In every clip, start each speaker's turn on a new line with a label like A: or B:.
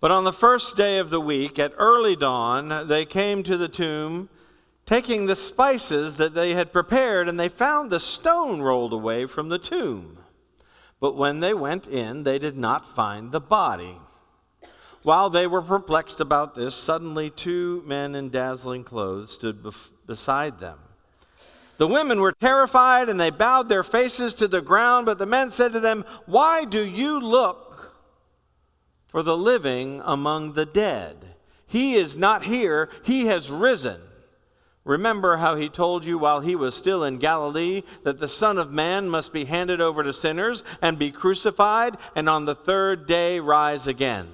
A: But on the first day of the week, at early dawn, they came to the tomb, taking the spices that they had prepared, and they found the stone rolled away from the tomb. But when they went in, they did not find the body. While they were perplexed about this, suddenly two men in dazzling clothes stood bef- beside them. The women were terrified and they bowed their faces to the ground, but the men said to them, Why do you look for the living among the dead? He is not here, he has risen. Remember how he told you while he was still in Galilee that the Son of Man must be handed over to sinners and be crucified, and on the third day rise again.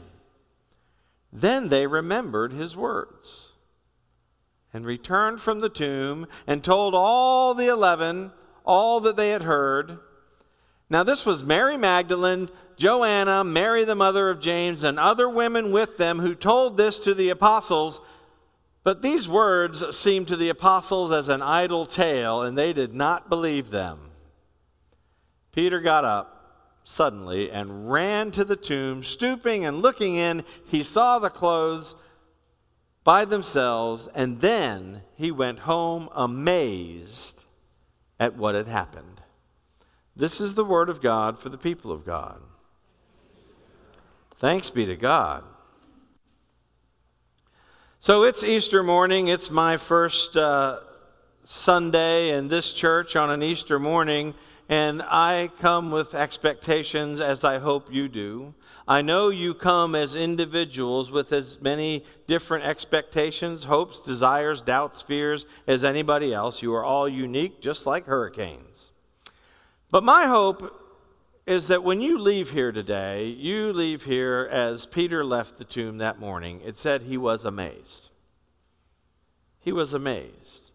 A: Then they remembered his words and returned from the tomb and told all the eleven all that they had heard. Now, this was Mary Magdalene, Joanna, Mary the mother of James, and other women with them who told this to the apostles. But these words seemed to the apostles as an idle tale, and they did not believe them. Peter got up suddenly and ran to the tomb. Stooping and looking in, he saw the clothes by themselves, and then he went home amazed at what had happened. This is the word of God for the people of God. Thanks be to God. So it's Easter morning. It's my first uh, Sunday in this church on an Easter morning, and I come with expectations as I hope you do. I know you come as individuals with as many different expectations, hopes, desires, doubts, fears as anybody else. You are all unique, just like hurricanes. But my hope is that when you leave here today, you leave here as Peter left the tomb that morning. It said he was amazed. He was amazed.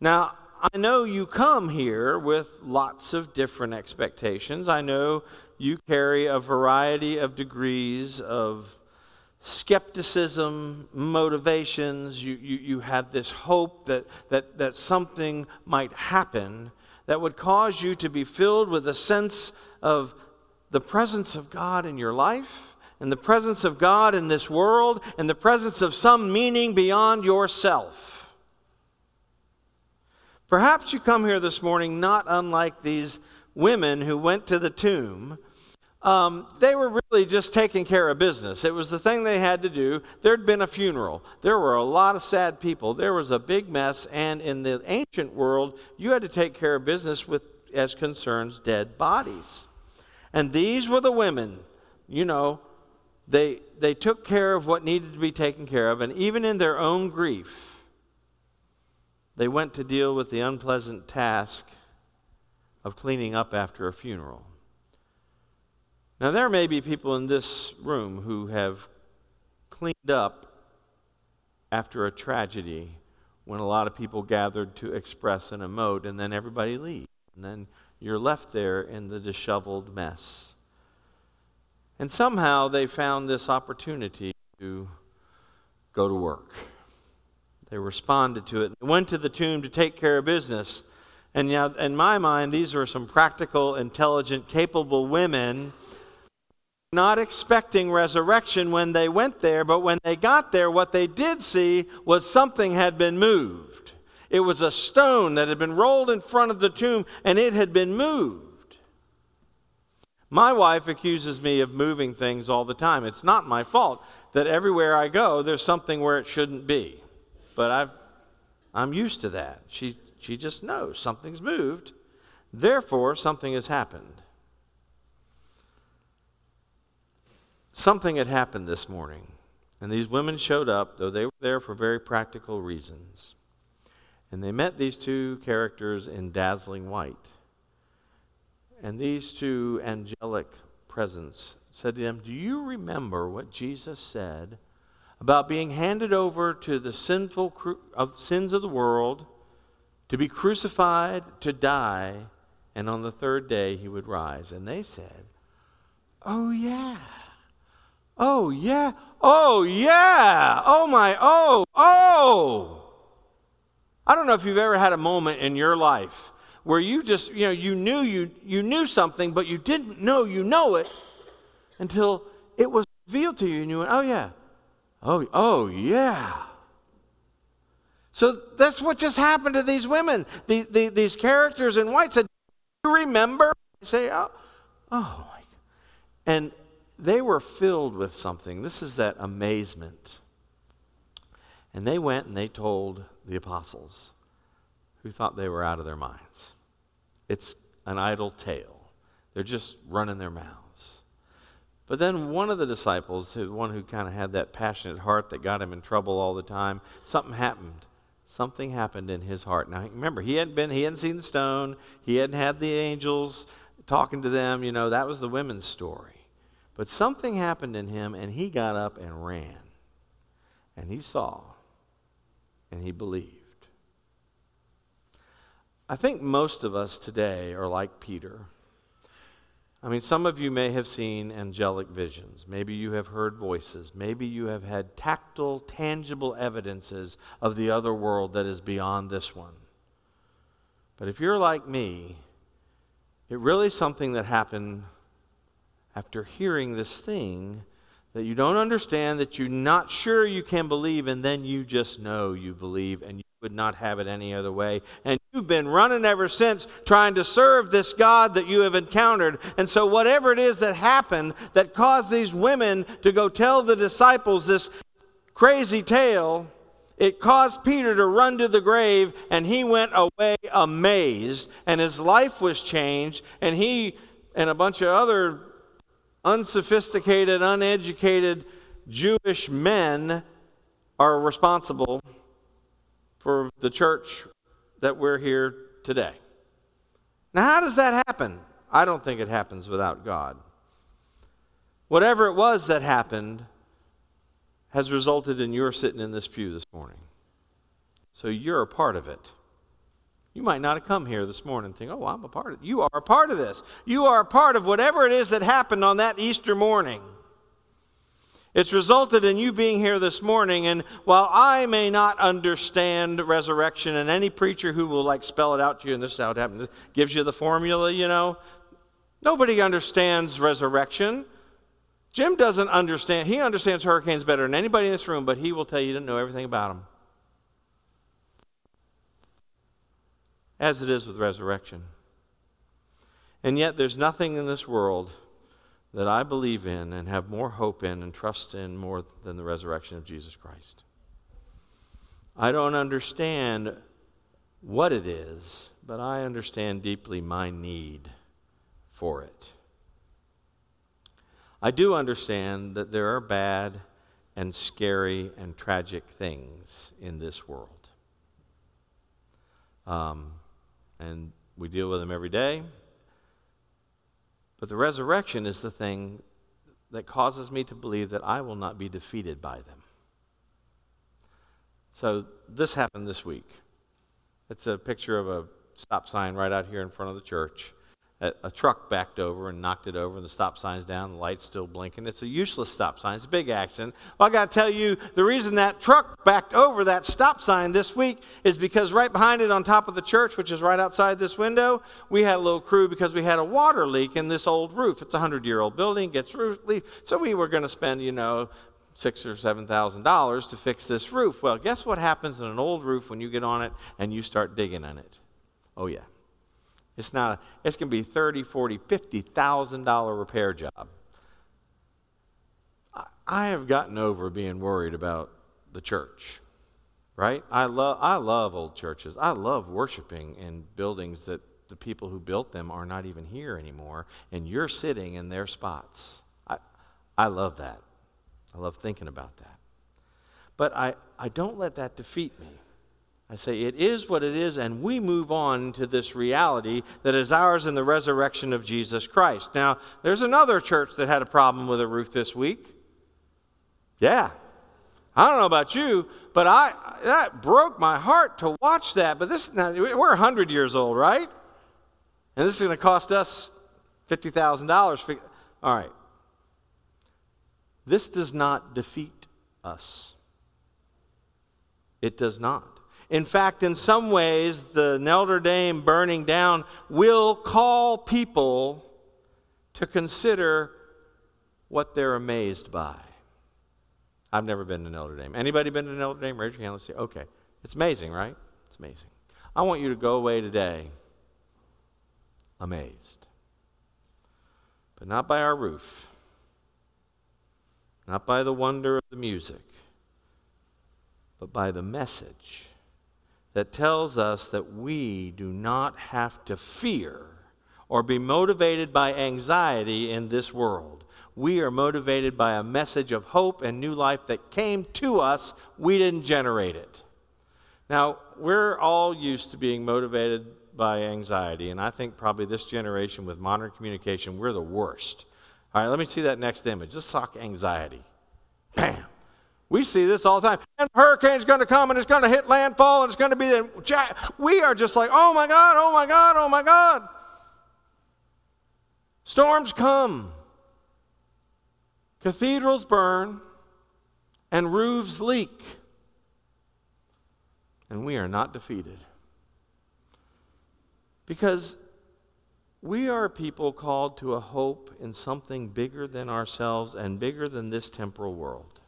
A: Now, I know you come here with lots of different expectations. I know you carry a variety of degrees of skepticism, motivations. You, you, you have this hope that, that, that something might happen that would cause you to be filled with a sense of the presence of God in your life, and the presence of God in this world, and the presence of some meaning beyond yourself. Perhaps you come here this morning not unlike these women who went to the tomb um, they were really just taking care of business. It was the thing they had to do. There'd been a funeral. There were a lot of sad people. There was a big mess, and in the ancient world, you had to take care of business with as concerns dead bodies. And these were the women, you know, they they took care of what needed to be taken care of, and even in their own grief, they went to deal with the unpleasant task of cleaning up after a funeral. Now, there may be people in this room who have cleaned up after a tragedy when a lot of people gathered to express and emote, and then everybody leaves. And then you're left there in the disheveled mess. And somehow they found this opportunity to go to work. They responded to it. They went to the tomb to take care of business. And now, in my mind, these were some practical, intelligent, capable women not expecting resurrection when they went there, but when they got there, what they did see was something had been moved. It was a stone that had been rolled in front of the tomb, and it had been moved. My wife accuses me of moving things all the time. It's not my fault that everywhere I go, there's something where it shouldn't be. But I've, I'm used to that. She, she just knows something's moved. Therefore, something has happened. Something had happened this morning, and these women showed up, though they were there for very practical reasons. And they met these two characters in dazzling white. And these two angelic presence said to them, Do you remember what Jesus said about being handed over to the sinful of sins of the world, to be crucified, to die, and on the third day he would rise? And they said, Oh, yeah. Oh, yeah. Oh, yeah. Oh, my. Oh, oh. I don't know if you've ever had a moment in your life where you just, you know, you knew you, you knew something, but you didn't know you know it until it was revealed to you, and you went, oh, yeah. Oh, oh, yeah. So that's what just happened to these women. The, the, these characters in white said, Do you remember? You say, Oh, oh. And they were filled with something. This is that amazement. And they went and they told the apostles, who thought they were out of their minds. It's an idle tale. They're just running their mouths. But then one of the disciples, the one who kind of had that passionate heart that got him in trouble all the time, something happened. Something happened in his heart. Now remember, he hadn't been, he hadn't seen the stone, he hadn't had the angels talking to them. You know, that was the women's story. But something happened in him, and he got up and ran. And he saw, and he believed. I think most of us today are like Peter. I mean, some of you may have seen angelic visions. Maybe you have heard voices. Maybe you have had tactile, tangible evidences of the other world that is beyond this one. But if you're like me, it really is something that happened after hearing this thing that you don't understand, that you're not sure you can believe, and then you just know you believe and you would not have it any other way. And you've been running ever since trying to serve this God that you have encountered. And so, whatever it is that happened that caused these women to go tell the disciples this crazy tale, it caused Peter to run to the grave, and he went away amazed, and his life was changed, and he and a bunch of other unsophisticated, uneducated Jewish men are responsible for the church that we're here today. Now, how does that happen? I don't think it happens without God. Whatever it was that happened has resulted in your sitting in this pew this morning. So you're a part of it. You might not have come here this morning and think, oh, I'm a part of it. You are a part of this. You are a part of whatever it is that happened on that Easter morning. It's resulted in you being here this morning, and while I may not understand resurrection, and any preacher who will like spell it out to you, and this is how it happens, gives you the formula, you know, nobody understands resurrection. Jim doesn't understand. He understands hurricanes better than anybody in this room, but he will tell you to know everything about them. As it is with resurrection. And yet, there's nothing in this world that I believe in and have more hope in and trust in more than the resurrection of Jesus Christ. I don't understand what it is, but I understand deeply my need for it. I do understand that there are bad and scary and tragic things in this world. Um, and we deal with them every day. But the resurrection is the thing that causes me to believe that I will not be defeated by them. So this happened this week. It's a picture of a stop sign right out here in front of the church a, a, truck backed over and knocked it over, and the stop sign's down, the light's still blinking. It's a useless stop sign. It's a big accident. Well, I got to tell you, the reason that truck backed over that stop sign this week is because right behind it on top of the church, which is right outside this window, we had a little crew because we had a water leak in this old roof. It's a hundred year old building, gets roof leak. So we were going to spend, you know, six or seven thousand dollars to fix this roof. Well, guess what happens in an old roof when you get on it and you start digging in it? Oh yeah. It's not. It's going to be thirty, forty, fifty thousand dollar repair job. I have gotten over being worried about the church. Right? I love. I love old churches. I love worshiping in buildings that the people who built them are not even here anymore, and you're sitting in their spots. I, I love that. I love thinking about that. But I, I don't let that defeat me. I say it is what it is, and we move on to this reality that is ours in the resurrection of Jesus Christ. Now, there's another church that had a problem with a roof this week. Yeah. I don't know about you, but I that broke my heart to watch that. But this now, we're 100 years old, right? And this is going to cost us $50,000. All right. This does not defeat us. It does not. In fact, in some ways, the Notre Dame burning down will call people to consider what they're amazed by. I've never been to Notre Dame. Anybody been to Notre Dame? Raise your hand. Let's see. Okay. It's amazing, right? It's amazing. I want you to go away today amazed. But not by our roof, not by the wonder of the music, but by the message that tells us that we do not have to fear or be motivated by anxiety in this world. We are motivated by a message of hope and new life that came to us. We didn't generate it. Now, we're all used to being motivated by anxiety, and I think probably this generation with modern communication, we're the worst. All right, let me see that next image. Just talk anxiety. Bam. We see this all the time. Hurricane's going to come and it's going to hit landfall and it's going to be. We are just like, oh my God, oh my God, oh my God. Storms come. Cathedrals burn and roofs leak. And we are not defeated. Because we are people called to a hope in something bigger than ourselves and bigger than this temporal world.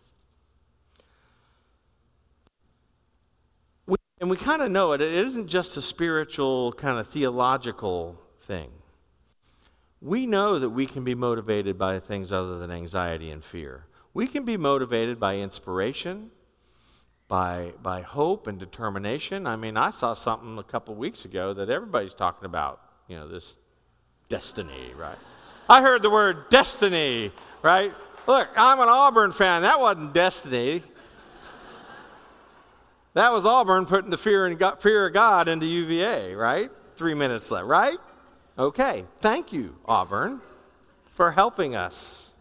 A: And we kind of know it. It isn't just a spiritual, kind of theological thing. We know that we can be motivated by things other than anxiety and fear. We can be motivated by inspiration, by, by hope and determination. I mean, I saw something a couple weeks ago that everybody's talking about, you know, this destiny, right? I heard the word destiny, right? Look, I'm an Auburn fan. That wasn't destiny. That was Auburn putting the fear, and fear of God into UVA, right? Three minutes left, right? Okay. Thank you, Auburn, for helping us.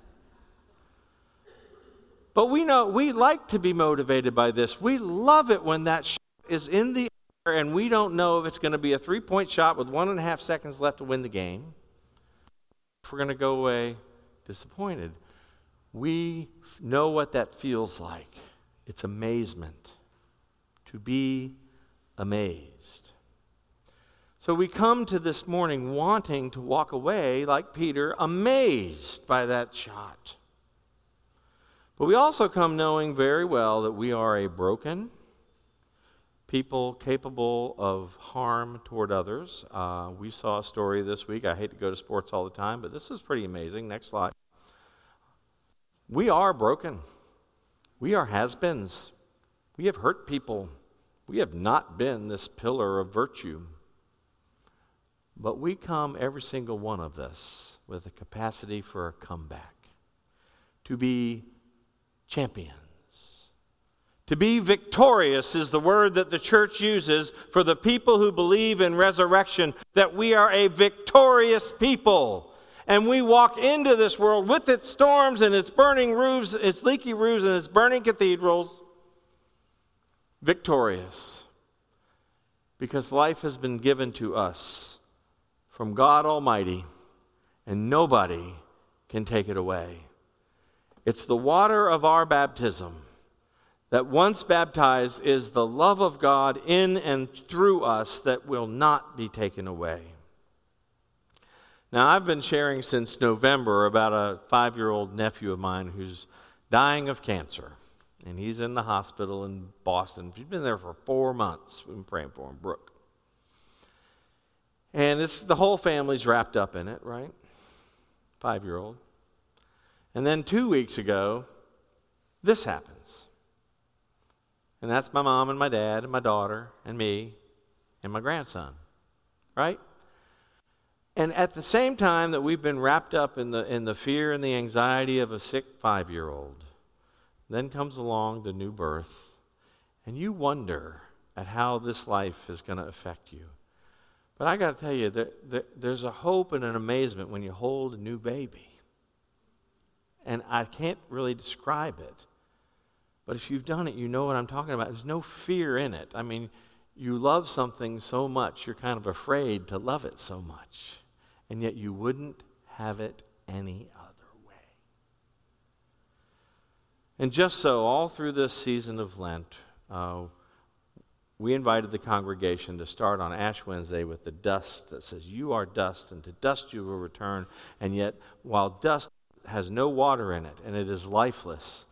A: But we know we like to be motivated by this. We love it when that shot is in the air and we don't know if it's going to be a three point shot with one and a half seconds left to win the game. If we're going to go away disappointed, we know what that feels like. It's amazement to be amazed. So we come to this morning wanting to walk away, like Peter, amazed by that shot. But we also come knowing very well that we are a broken people capable of harm toward others. Uh, we saw a story this week. I hate to go to sports all the time, but this is pretty amazing. Next slide. We are broken. We are has beens. We have hurt people. We have not been this pillar of virtue. But we come, every single one of us, with a capacity for a comeback, to be champions. To be victorious is the word that the church uses for the people who believe in resurrection, that we are a victorious people. And we walk into this world with its storms and its burning roofs, its leaky roofs, and its burning cathedrals victorious because life has been given to us from God Almighty, and nobody can take it away. It's the water of our baptism that once baptized is the love of God in and through us that will not be taken away. Now, I've been sharing since November about a five year old nephew of mine who's dying of cancer and he's in the hospital in Boston. He's been there for four months. We've been praying for him, Brooke. And it's the whole family's wrapped up in it, right? Five year old. And then two weeks ago, this happens. And that's my mom and my dad and my daughter and me and my grandson, right? And at the same time that we've been wrapped up in the, in the fear and the anxiety of a sick five year old, then comes along the new birth, and you wonder at how this life is going to affect you. But I got to tell you, there, there, there's a hope and an amazement when you hold a new baby. And I can't really describe it. But if you've done it, you know what I'm talking about. There's no fear in it. I mean, you love something so much, you're kind of afraid to love it so much. And yet you wouldn't have it any other. And just so, all through this season of Lent, uh, we invited the congregation to start on Ash Wednesday with the dust that says, You are dust, and to dust you will return. And yet, while dust has no water in it and it is lifeless.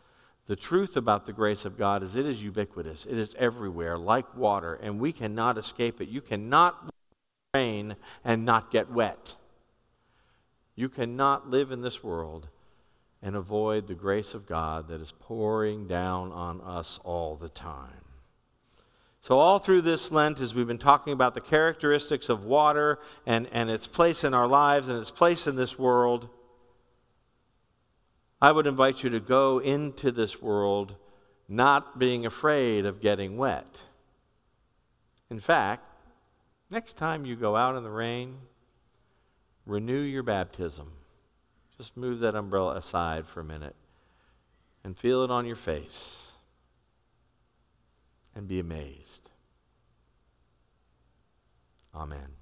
A: The truth about the grace of God is it is ubiquitous. It is everywhere, like water, and we cannot escape it. You cannot rain and not get wet. You cannot live in this world and avoid the grace of God that is pouring down on us all the time. So, all through this Lent, as we've been talking about the characteristics of water and, and its place in our lives and its place in this world, I would invite you to go into this world not being afraid of getting wet. In fact, next time you go out in the rain, renew your baptism. Just move that umbrella aside for a minute and feel it on your face and be amazed. Amen.